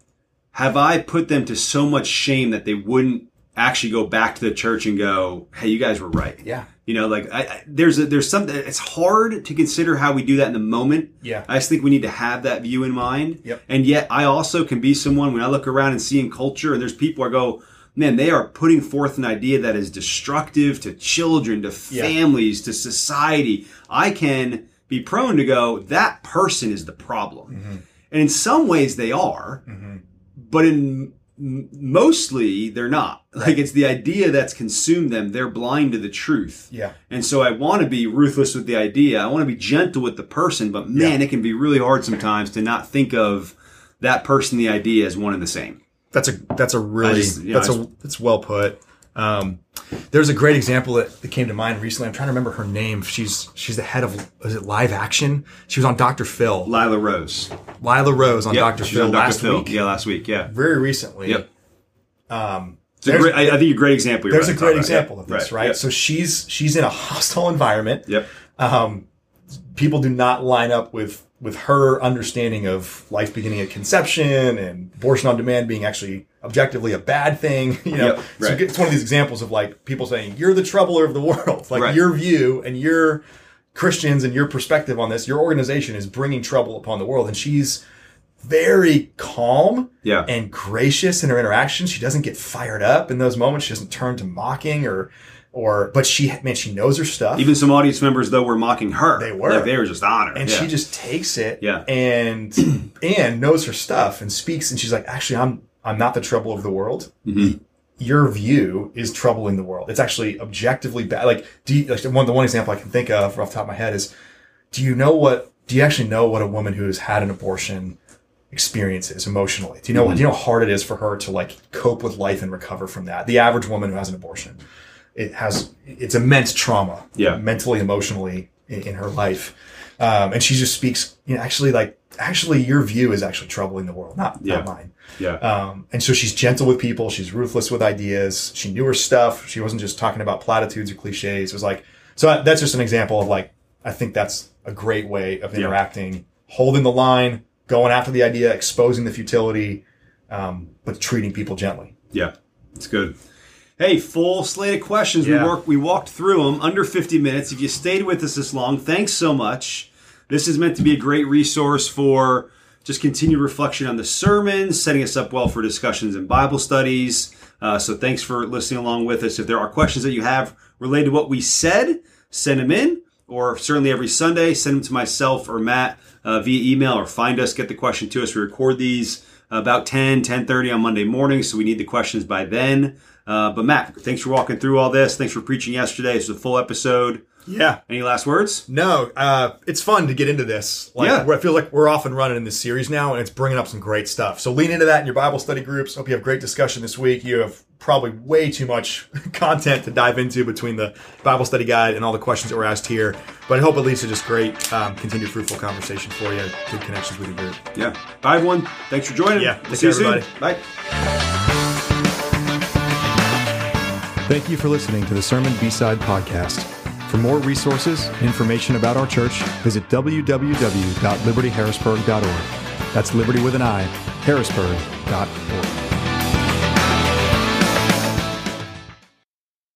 S2: have I put them to so much shame that they wouldn't actually go back to the church and go, "Hey, you guys were right."
S1: Yeah.
S2: You know, like I, I, there's a, there's something. It's hard to consider how we do that in the moment.
S1: Yeah.
S2: I just think we need to have that view in mind.
S1: Yep.
S2: And yet, I also can be someone when I look around and see in culture, and there's people I go, man, they are putting forth an idea that is destructive to children, to
S1: Yeah.
S2: families, to society. I can be prone to go, that person is the problem.
S1: Mm-hmm.
S2: And in some ways, they are, mm-hmm. but in m- mostly they're not. Like it's the idea that's consumed them. They're blind to the truth.
S1: Yeah.
S2: And so I want to be ruthless with the idea. I want to be gentle with the person, but man,
S1: Yeah.
S2: it can be really hard sometimes to not think of that person, the idea as one and the same.
S1: That's a that's a really
S2: just-
S1: that's
S2: I
S1: a that's well put. Um, there's a great example that, that came to mind recently. I'm trying to remember her name. She's she's the head of is it live action? She was on Dr. Phil.
S2: Lila Rose.
S1: Lila Rose on
S2: Yep,
S1: Dr. Phil
S2: on Dr.
S1: last
S2: Phil.
S1: week.
S2: Yeah, last week. Yeah.
S1: Very recently.
S2: Yep.
S1: Um,
S2: It's a
S1: there's-
S2: great, I, I think a great example. you're
S1: there's a great
S2: about.
S1: example of this, right?
S2: Yep.
S1: So she's she's in a (laughs) hostile environment.
S2: yep.
S1: Um, people do not line up with with her understanding of life beginning at conception and abortion on demand being actually objectively a bad thing. (laughs) You know,
S2: Yep,
S1: so it's one of these examples of like people saying you're the troubler of the world. (laughs) Like
S2: Right.
S1: your view and your Christians and your perspective on this, your organization is bringing trouble upon the world, and she's very calm
S2: Yeah.
S1: and gracious in her interactions. She doesn't get fired up in those moments. She doesn't turn to mocking or or but she man she knows her stuff.
S2: Even some audience members though were mocking her.
S1: They were.
S2: Like they were just on her.
S1: and
S2: Yeah.
S1: she just takes it
S2: Yeah.
S1: and (clears throat) and knows her stuff and speaks and she's like actually i'm i'm not the trouble of the world
S2: Mm-hmm.
S1: your view is troubling the world it's actually objectively bad like do you like one the one example i can think of off the top of my head is do you know what do you actually know what a woman who has had an abortion experiences emotionally do you know do you know how hard it is for her to like cope with life and recover from that the average woman who has an abortion it has it's immense trauma
S2: Yeah.
S1: mentally emotionally in, in her life. Um, and she just speaks you know actually like actually your view is actually troubling the world not,
S2: Yeah.
S1: not mine.
S2: Yeah.
S1: um, and so she's gentle with people. She's ruthless with ideas. She knew her stuff. She wasn't just talking about platitudes or cliches. It was like so I- that's just an example of like i think that's a great way of interacting holding the line going after the idea exposing the futility um, but treating people gently.
S2: Yeah, it's good. Hey, full slate of questions.
S1: Yeah.
S2: We worked we walked through them under 50 minutes. If you stayed with us this long, thanks so much. This is meant to be a great resource for just continued reflection on the sermon, setting us up well for discussions and Bible studies. Uh, so thanks for listening along with us. If there are questions that you have related to what we said, send them in, or certainly every Sunday, send them to myself or Matt uh, via email, or find us, get the question to us. We record these about 10, 10.30 on Monday morning, so we need the questions by then. Uh, but Matt, thanks for walking through all this. Thanks for preaching yesterday. It's a full episode.
S1: Yeah.
S2: Any last words?
S1: No, uh, it's fun to get into this. Like,
S2: Yeah.
S1: I feel like we're off and running in this series now, and it's bringing up some great stuff. So lean into that in your Bible study groups. Hope you have great discussion this week. You have probably way too much (laughs) content to dive into between the Bible study guide and all the questions that were asked here. But I hope it leads to just great, um, continued fruitful conversation for you. Good connections with your group.
S2: Yeah. Bye, everyone. Thanks for joining.
S1: Yeah.
S2: We'll see you
S1: care,
S2: soon. Bye.
S3: Thank you for listening to the Sermon B-Side podcast. For more resources, information about our church, visit www.libertyharrisburg.org. That's liberty with an I, harrisburg.org.